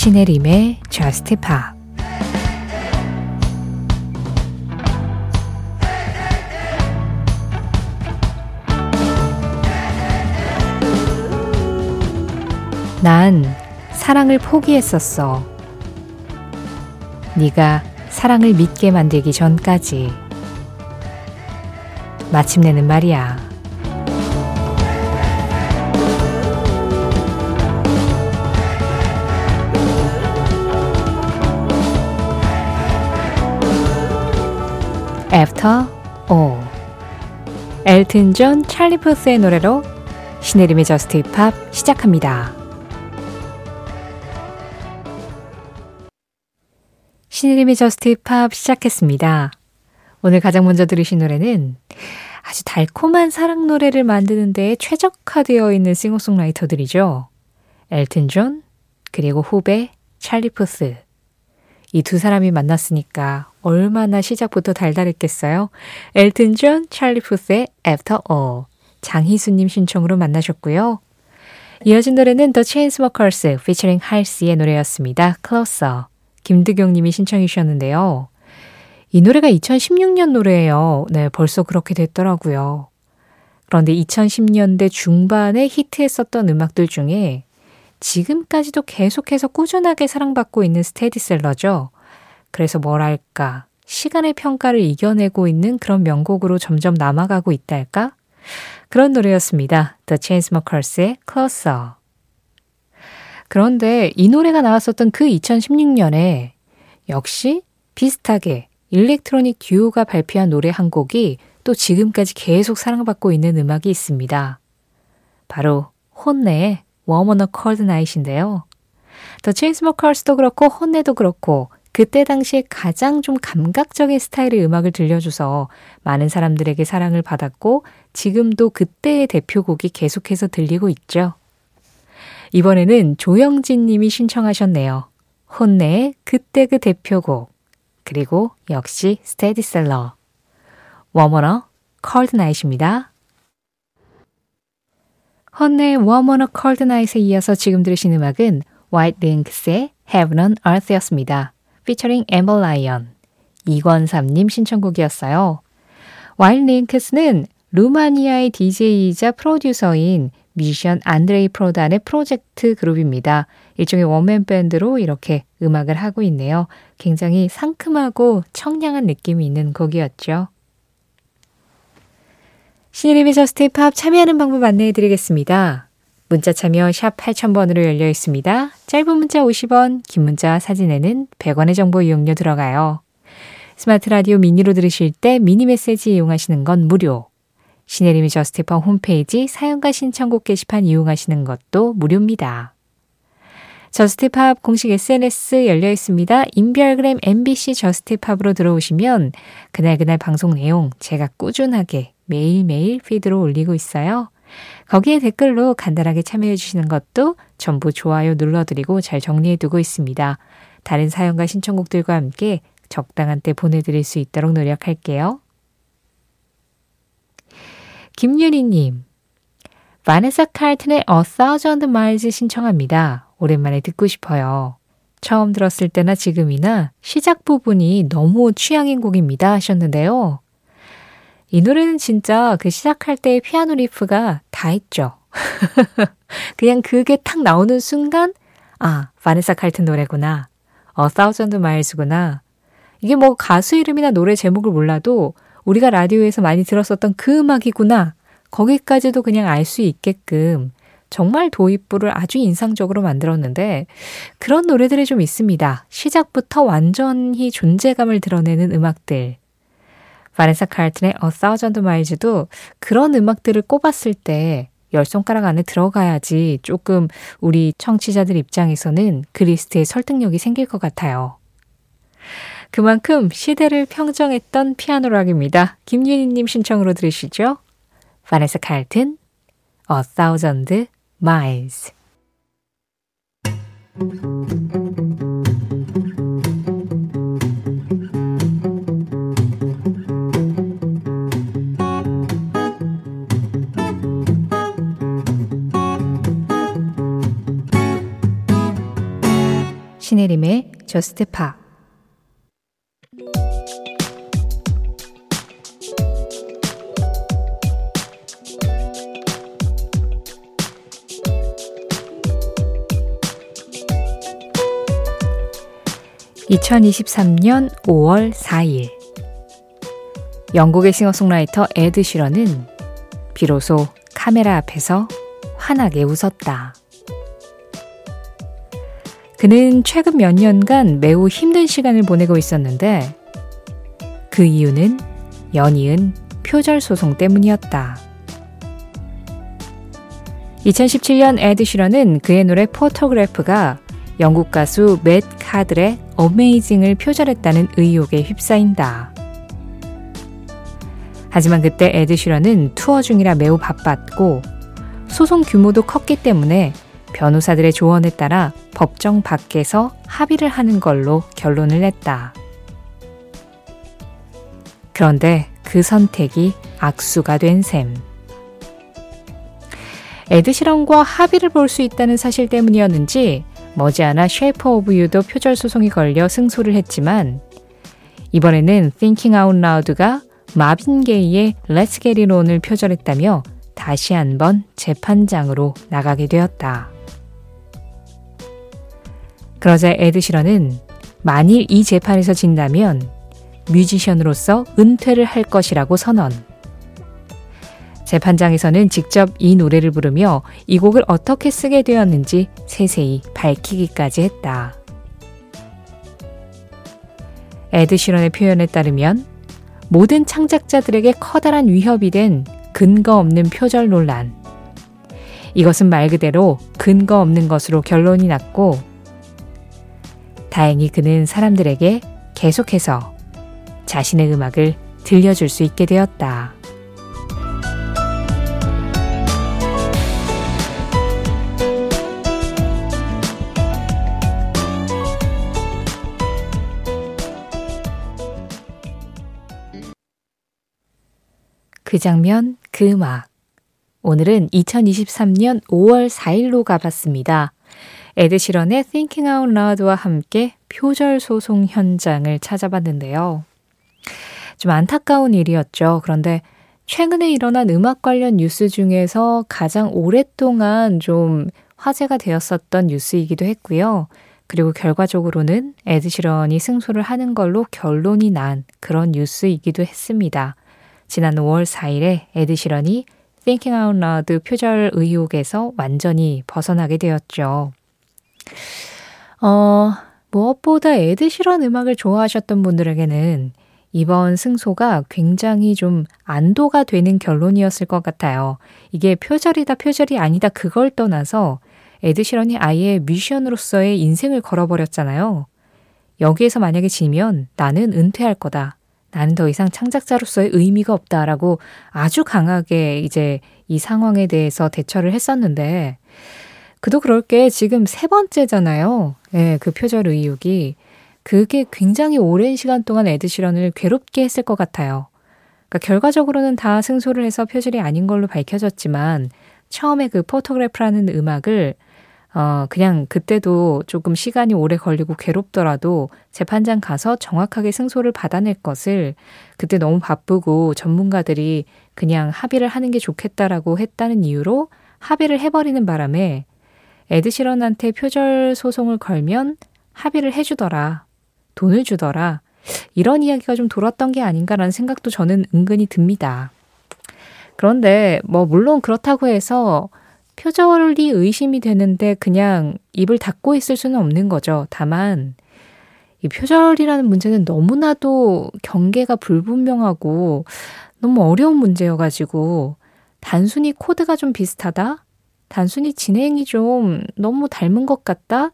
신혜림의 Just Pop 난 사랑을 포기했었어. 네가 사랑을 믿게 만들기 전까지. 마침내는 말이야. After All 엘튼 존 찰리 푸스의 노래로 신혜림의 Just Pop 시작합니다. 신혜림의 Just Pop 시작했습니다. 오늘 가장 먼저 들으신 노래는 아주 달콤한 사랑 노래를 만드는 데 최적화되어 있는 싱어송라이터들이죠. 엘튼 존, 그리고 후배 찰리 푸스. 이 두 사람이 만났으니까 얼마나 시작부터 달달했겠어요? 엘튼 존, 찰리 푸스의 After All. 장희수님 신청으로 만나셨고요. 이어진 노래는 The Chainsmokers featuring 할시의 노래였습니다. Closer. 김드경 님이 신청해 주셨는데요. 이 노래가 2016년 노래예요. 네, 벌써 그렇게 됐더라고요. 그런데 2010년대 중반에 히트했었던 음악들 중에 지금까지도 계속해서 꾸준하게 사랑받고 있는 스테디셀러죠. 그래서 뭐랄까, 시간의 평가를 이겨내고 있는 그런 명곡으로 점점 남아가고 있달까? 그런 노래였습니다. The Chainsmokers의 Closer. 그런데 이 노래가 나왔었던 그 2016년에 역시 비슷하게 일렉트로닉 듀오가 발표한 노래 한 곡이 또 지금까지 계속 사랑받고 있는 음악이 있습니다. 바로 혼내의 Warm on a Cold Night인데요. 더 체인스모커스도 그렇고 혼내도 그렇고 그때 당시에 가장 좀 감각적인 스타일의 음악을 들려줘서 많은 사람들에게 사랑을 받았고 지금도 그때의 대표곡이 계속해서 들리고 있죠. 이번에는 조영진 님이 신청하셨네요. 혼내의 그때 그 대표곡, 그리고 역시 스테디셀러. Warm on a Cold Night입니다. 헌내의 워머너 컬드 나잇에 이어서 지금 들으신 음악은 White Links의 Heaven on Earth였습니다. featuring Amber Lion. 이권삼님 신청곡이었어요. White Links는 루마니아의 DJ이자 프로듀서인 뮤지션 안드레이 프로단의 프로젝트 그룹입니다. 일종의 원맨 밴드로 이렇게 음악을 하고 있네요. 굉장히 상큼하고 청량한 느낌이 있는 곡이었죠. 신혜림의 Just Pop 참여하는 방법 안내해 드리겠습니다. 문자 참여 샵 8000번으로 열려 있습니다. 짧은 문자 50원, 긴 문자 사진에는 100원의 정보 이용료 들어가요. 스마트 라디오 미니로 들으실 때 미니 메시지 이용하시는 건 무료. 신혜림의 Just Pop 홈페이지 사연과 신청곡 게시판 이용하시는 것도 무료입니다. 저스티팝 공식 SNS 열려 있습니다. 인별그램 MBC 저스티팝으로 들어오시면 그날그날 방송 내용 제가 꾸준하게 매일매일 피드로 올리고 있어요. 거기에 댓글로 간단하게 참여해 주시는 것도 전부 좋아요 눌러드리고 잘 정리해 두고 있습니다. 다른 사연과 신청곡들과 함께 적당한 때 보내드릴 수 있도록 노력할게요. 김유리님, 바네사 칼튼의 A Thousand Miles 신청합니다. 오랜만에 듣고 싶어요. 처음 들었을 때나 지금이나 시작 부분이 너무 취향인 곡입니다 하셨는데요. 이 노래는 진짜 그 시작할 때의 피아노 리프가 다 있죠. 그냥 그게 탁 나오는 순간, 아, 바네사 칼튼 노래구나. 어, 사우전드 마일즈구나. 이게 뭐 가수 이름이나 노래 제목을 몰라도 우리가 라디오에서 많이 들었었던 그 음악이구나. 거기까지도 그냥 알 수 있게끔 정말 도입부를 아주 인상적으로 만들었는데 그런 노래들이 좀 있습니다. 시작부터 완전히 존재감을 드러내는 음악들. 바네사 칼튼의 A Thousand Miles도 그런 음악들을 꼽았을 때 열 손가락 안에 들어가야지 조금 우리 청취자들 입장에서는 그 리스트에 설득력이 생길 것 같아요. 그만큼 시대를 평정했던 피아노락입니다. 김윤희님 신청으로 들으시죠. 바네사 칼튼, A Thousand Miles. 신혜림의 저스트 파 2023년 5월 4일 영국의 싱어송라이터 에드 시런은 비로소 카메라 앞에서 환하게 웃었다. 그는 최근 몇 년간 매우 힘든 시간을 보내고 있었는데 그 이유는 연이은 표절 소송 때문이었다. 2017년 에드 시런은 그의 노래 포토그래프가 영국 가수 맷 카들의 어메이징을 표절했다는 의혹에 휩싸인다. 하지만 그때 에드시런은 투어 중이라 매우 바빴고 소송 규모도 컸기 때문에 변호사들의 조언에 따라 법정 밖에서 합의를 하는 걸로 결론을 냈다. 그런데 그 선택이 악수가 된 셈. 에드시런과 합의를 볼 수 있다는 사실 때문이었는지 머지않아 Shape of You도 표절 소송이 걸려 승소를 했지만 이번에는 Thinking Out Loud가 마빈 게이의 Let's Get It On을 표절했다며 다시 한번 재판장으로 나가게 되었다. 그러자 에드 시런은 만일 이 재판에서 진다면 뮤지션으로서 은퇴를 할 것이라고 선언. 재판장에서는 직접 이 노래를 부르며 이 곡을 어떻게 쓰게 되었는지 세세히 밝히기까지 했다. 에드 시런의 표현에 따르면 모든 창작자들에게 커다란 위협이 된 근거 없는 표절 논란. 이것은 말 그대로 근거 없는 것으로 결론이 났고, 다행히 그는 사람들에게 계속해서 자신의 음악을 들려줄 수 있게 되었다. 그 장면, 그 음악. 오늘은 2023년 5월 4일로 가봤습니다. 에드시런의 Thinking Out Loud와 함께 표절 소송 현장을 찾아봤는데요. 좀 안타까운 일이었죠. 그런데 최근에 일어난 음악 관련 뉴스 중에서 가장 오랫동안 좀 화제가 되었었던 뉴스이기도 했고요. 그리고 결과적으로는 에드시런이 승소를 하는 걸로 결론이 난 그런 뉴스이기도 했습니다. 지난 5월 4일에 에드시런이 Thinking Out Loud 표절 의혹에서 완전히 벗어나게 되었죠. 어, 무엇보다 에드시런 음악을 좋아하셨던 분들에게는 이번 승소가 굉장히 좀 안도가 되는 결론이었을 것 같아요. 이게 표절이다, 표절이 아니다, 그걸 떠나서 에드시런이 아예 뮤지션으로서의 인생을 걸어버렸잖아요. 여기에서 만약에 지면 나는 은퇴할 거다. 나는 더 이상 창작자로서의 의미가 없다라고 아주 강하게 이제 이 상황에 대해서 대처를 했었는데, 그도 그럴 게 지금 세 번째잖아요. 예, 네, 그 표절 의혹이. 그게 굉장히 오랜 시간 동안 에드시런을 괴롭게 했을 것 같아요. 그러니까 결과적으로는 다 승소를 해서 표절이 아닌 걸로 밝혀졌지만, 처음에 그 Photograph라는 음악을 어, 그냥 그때도 조금 시간이 오래 걸리고 괴롭더라도 재판장 가서 정확하게 승소를 받아낼 것을 그때 너무 바쁘고 전문가들이 그냥 합의를 하는 게 좋겠다라고 했다는 이유로 합의를 해버리는 바람에 에드시런한테 표절 소송을 걸면 합의를 해주더라. 돈을 주더라. 이런 이야기가 좀 돌았던 게 아닌가라는 생각도 저는 은근히 듭니다. 그런데 뭐 물론 그렇다고 해서 표절이 의심이 되는데 그냥 입을 닫고 있을 수는 없는 거죠. 다만 이 표절이라는 문제는 너무나도 경계가 불분명하고 너무 어려운 문제여가지고 단순히 코드가 좀 비슷하다? 단순히 진행이 좀 너무 닮은 것 같다?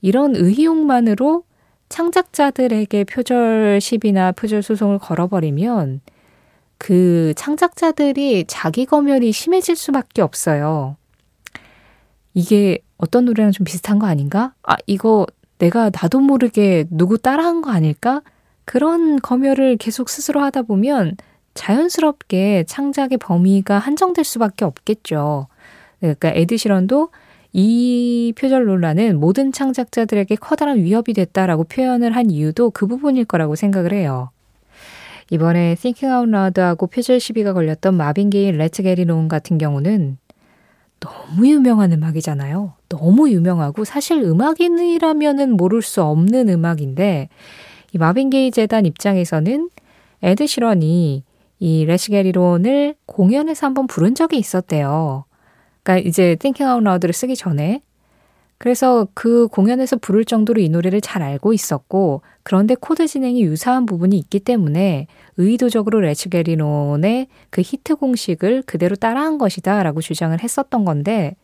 이런 의혹만으로 창작자들에게 표절 시비나 표절 소송을 걸어버리면 그 창작자들이 자기 검열이 심해질 수밖에 없어요. 이게 어떤 노래랑 좀 비슷한 거 아닌가? 아, 이거 내가 나도 모르게 누구 따라한 거 아닐까? 그런 검열을 계속 스스로 하다 보면 자연스럽게 창작의 범위가 한정될 수밖에 없겠죠. 그러니까 에드시런도 이 표절 논란은 모든 창작자들에게 커다란 위협이 됐다라고 표현을 한 이유도 그 부분일 거라고 생각을 해요. 이번에 Thinking Out Loud하고 표절 시비가 걸렸던 마빈 게이 Let's Get It On 같은 경우는 너무 유명한 음악이잖아요. 너무 유명하고 사실 음악인이라면은 모를 수 없는 음악인데 이 마빈 게이 재단 입장에서는 에드 시런이 이 Let's Get It On을 공연에서 한번 부른 적이 있었대요. 그러니까 이제 Thinking Out Loud를 쓰기 전에 그래서 그 공연에서 부를 정도로 이 노래를 잘 알고 있었고, 그런데 코드 진행이 유사한 부분이 있기 때문에 의도적으로 레츠게리논의 그 히트 공식을 그대로 따라한 것이다 라고 주장을 했었던 건데,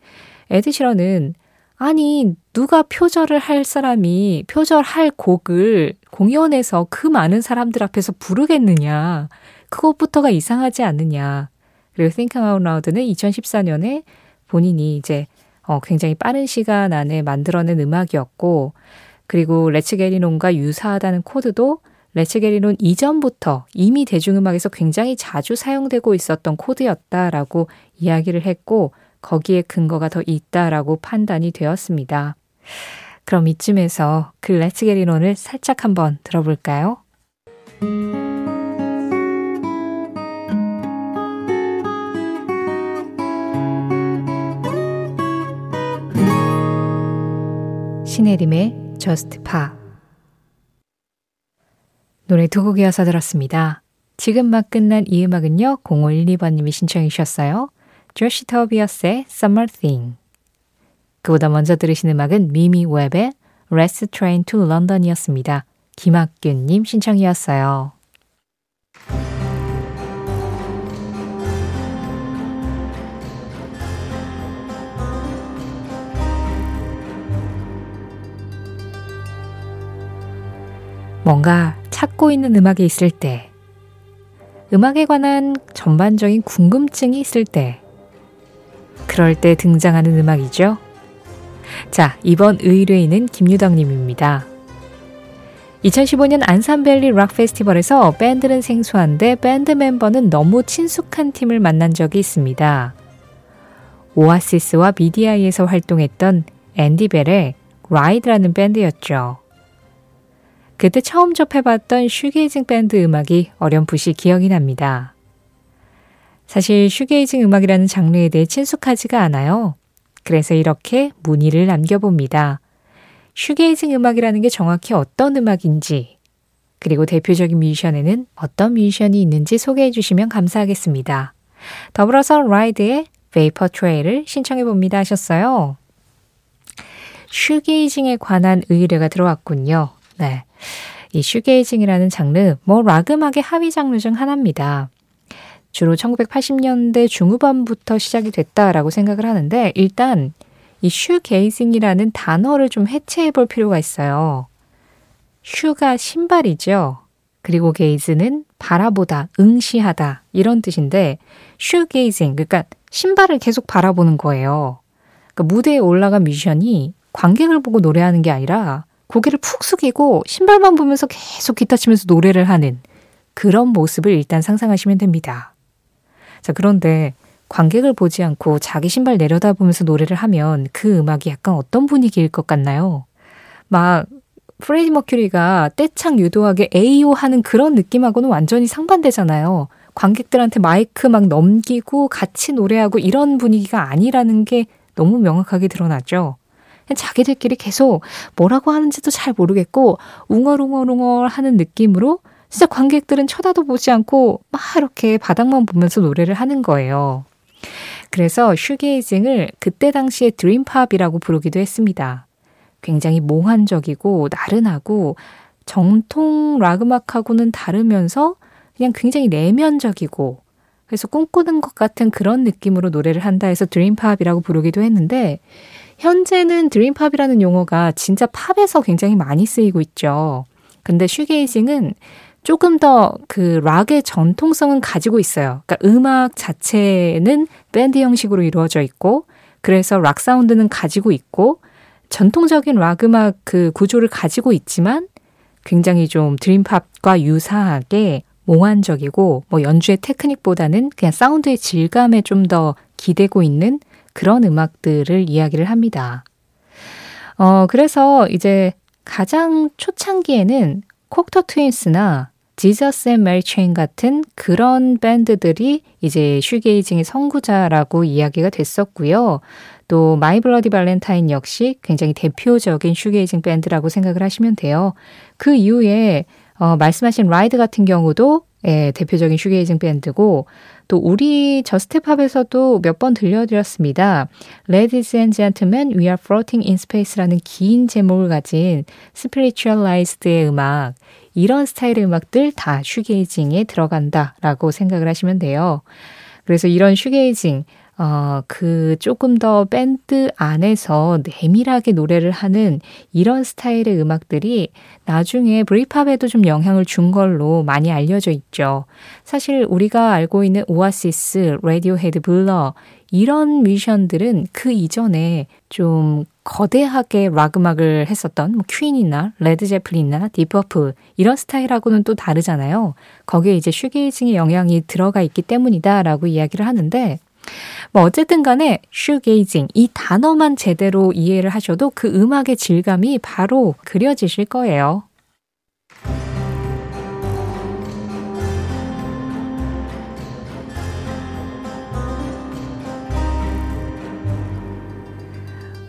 에드시런은 아니, 누가 표절을 할 사람이 표절할 곡을 공연에서 그 많은 사람들 앞에서 부르겠느냐. 그것부터가 이상하지 않느냐. 그리고 Think Out Loud는 2014년에 본인이 이제 어, 굉장히 빠른 시간 안에 만들어낸 음악이었고, 그리고 레츠게리논과 유사하다는 코드도 레츠게리논 이전부터 이미 대중음악에서 굉장히 자주 사용되고 있었던 코드였다라고 이야기를 했고, 거기에 근거가 더 있다라고 판단이 되었습니다. 그럼 이쯤에서 그 레츠게리논을 살짝 한번 들어볼까요? 신혜림의 Just Pa 노래 두 곡 이어서 들었습니다. 지금 막 끝난 이 음악은요. 0512번님이 신청해 주셨어요. 조시 터비어스의 Summer Thing 그보다 먼저 들으신 음악은 미미 웹의 Rest Train to London이었습니다. 김학균님 신청이었어요. 뭔가 찾고 있는 음악이 있을 때, 음악에 관한 전반적인 궁금증이 있을 때, 그럴 때 등장하는 음악이죠. 자, 이번 의뢰인은 김유덕님입니다. 2015년 안산밸리 락 페스티벌에서 밴드는 생소한데 밴드 멤버는 너무 친숙한 팀을 만난 적이 있습니다. 오아시스와 미디아이에서 활동했던 앤디 벨의 라이드라는 밴드였죠. 그때 처음 접해봤던 shoegazing 밴드 음악이 어렴풋이 기억이 납니다. 사실 shoegazing 음악이라는 장르에 대해 친숙하지가 않아요. 그래서 이렇게 문의를 남겨봅니다. shoegazing 음악이라는 게 정확히 어떤 음악인지, 그리고 대표적인 뮤지션에는 어떤 뮤지션이 있는지 소개해 주시면 감사하겠습니다. 더불어서 라이드의 Vapor Trail을 신청해 봅니다 하셨어요. shoegazing에 관한 의뢰가 들어왔군요. 네. 이 shoegazing이라는 장르, 뭐 락 음악의 하위 장르 중 하나입니다. 주로 1980년대 중후반부터 시작이 됐다라고 생각을 하는데 일단 이 shoegazing이라는 단어를 좀 해체해 볼 필요가 있어요. shoe가 신발이죠. 그리고 게이즈는 바라보다, 응시하다 이런 뜻인데 슈게이징 그러니까 신발을 계속 바라보는 거예요. 그러니까 무대에 올라간 뮤지션이 관객을 보고 노래하는 게 아니라 고개를 푹 숙이고 신발만 보면서 계속 기타 치면서 노래를 하는 그런 모습을 일단 상상하시면 됩니다. 자, 그런데 관객을 보지 않고 자기 신발 내려다보면서 노래를 하면 그 음악이 약간 어떤 분위기일 것 같나요? 막 프레디 머큐리가 떼창 유도하게 에이오 하는 그런 느낌하고는 완전히 상반되잖아요. 관객들한테 마이크 막 넘기고 같이 노래하고 이런 분위기가 아니라는 게 너무 명확하게 드러나죠. 자기들끼리 계속 뭐라고 하는지도 잘 모르겠고 웅얼웅얼웅얼 하는 느낌으로 진짜 관객들은 쳐다도 보지 않고 막 이렇게 바닥만 보면서 노래를 하는 거예요. 그래서 shoegazing을 그때 당시에 dream pop이라고 부르기도 했습니다. 굉장히 몽환적이고 나른하고 정통 락 음악하고는 다르면서 그냥 굉장히 내면적이고 그래서 꿈꾸는 것 같은 그런 느낌으로 노래를 한다 해서 dream pop이라고 부르기도 했는데 현재는 dream pop이라는 용어가 진짜 팝에서 굉장히 많이 쓰이고 있죠. 근데 shoegazing은 조금 더 그 락의 전통성은 가지고 있어요. 그러니까 음악 자체는 밴드 형식으로 이루어져 있고 그래서 락 사운드는 가지고 있고 전통적인 락 음악 그 구조를 가지고 있지만 굉장히 좀 dream pop과 유사하게 몽환적이고 뭐 연주의 테크닉보다는 그냥 사운드의 질감에 좀 더 기대고 있는 그런 음악들을 이야기를 합니다. 어, 그래서 이제 가장 초창기에는 콕토 트윈스나 지저스 앤 메리 체인 같은 그런 밴드들이 이제 shoegazing의 선구자라고 이야기가 됐었고요. 또 마이 블러디 발렌타인 역시 굉장히 대표적인 shoegazing 밴드라고 생각을 하시면 돼요. 그 이후에 어, 말씀하신 라이드 같은 경우도 예, 대표적인 shoegazing 밴드고 또 우리 저스트팝에서도 몇 번 들려드렸습니다. Ladies and Gentlemen, We Are Floating in Space라는 긴 제목을 가진 스피리추얼라이즈드의 음악 이런 스타일의 음악들 다 shoegazing에 들어간다라고 생각을 하시면 돼요. 그래서 이런 shoegazing 어, 그 조금 더 밴드 안에서 내밀하게 노래를 하는 이런 스타일의 음악들이 나중에 Britpop에도 좀 영향을 준 걸로 많이 알려져 있죠. 사실 우리가 알고 있는 오아시스, 라디오헤드, 블러 이런 뮤지션들은 그 이전에 좀 거대하게 락 음악을 했었던 뭐 퀸이나 레드 제플린이나 딥 퍼플 이런 스타일하고는 또 다르잖아요. 거기에 이제 슈게이징의 영향이 들어가 있기 때문이다라고 이야기를 하는데 뭐 어쨌든 간에 슈게이징 이 단어만 제대로 이해를 하셔도 그 음악의 질감이 바로 그려지실 거예요.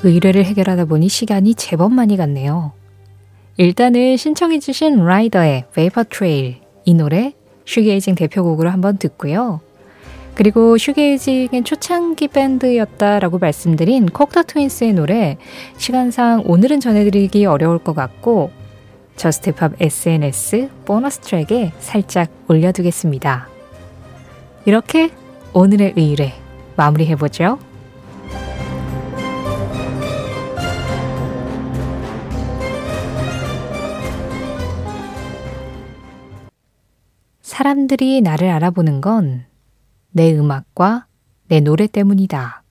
의뢰를 해결하다 보니 시간이 제법 많이 갔네요. 일단은 신청해주신 라이드의 Vapor Trail 이 노래 shoegazing 대표곡으로 한번 듣고요. 그리고 shoegazing의 초창기 밴드였다라고 말씀드린 콕토 트윈스의 노래 시간상 오늘은 전해드리기 어려울 것 같고 저스트팝 SNS 보너스 트랙에 살짝 올려두겠습니다. 이렇게 오늘의 의뢰 마무리해보죠. 사람들이 나를 알아보는 건 내 음악과 내 노래 때문이다.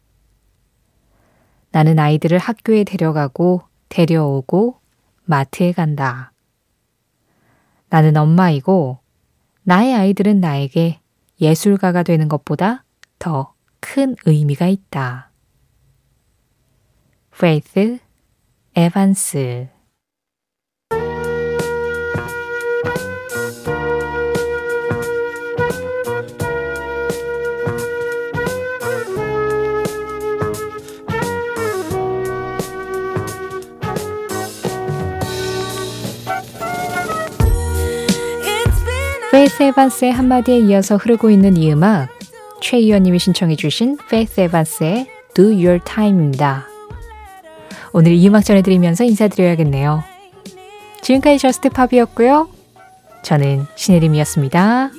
나는 아이들을 학교에 데려가고 데려오고 마트에 간다. 나는 엄마이고 나의 아이들은 나에게 예술가가 되는 것보다 더 큰 의미가 있다. 페이스 에반스 페이스 에반스의 한마디에 이어서 흐르고 있는 이 음악 최희원님이 신청해 주신 페이스 에반스의 Do Your Time입니다. 오늘 이 음악 전해드리면서 인사드려야겠네요. 지금까지 Just Pop이었고요. 저는 신혜림이었습니다.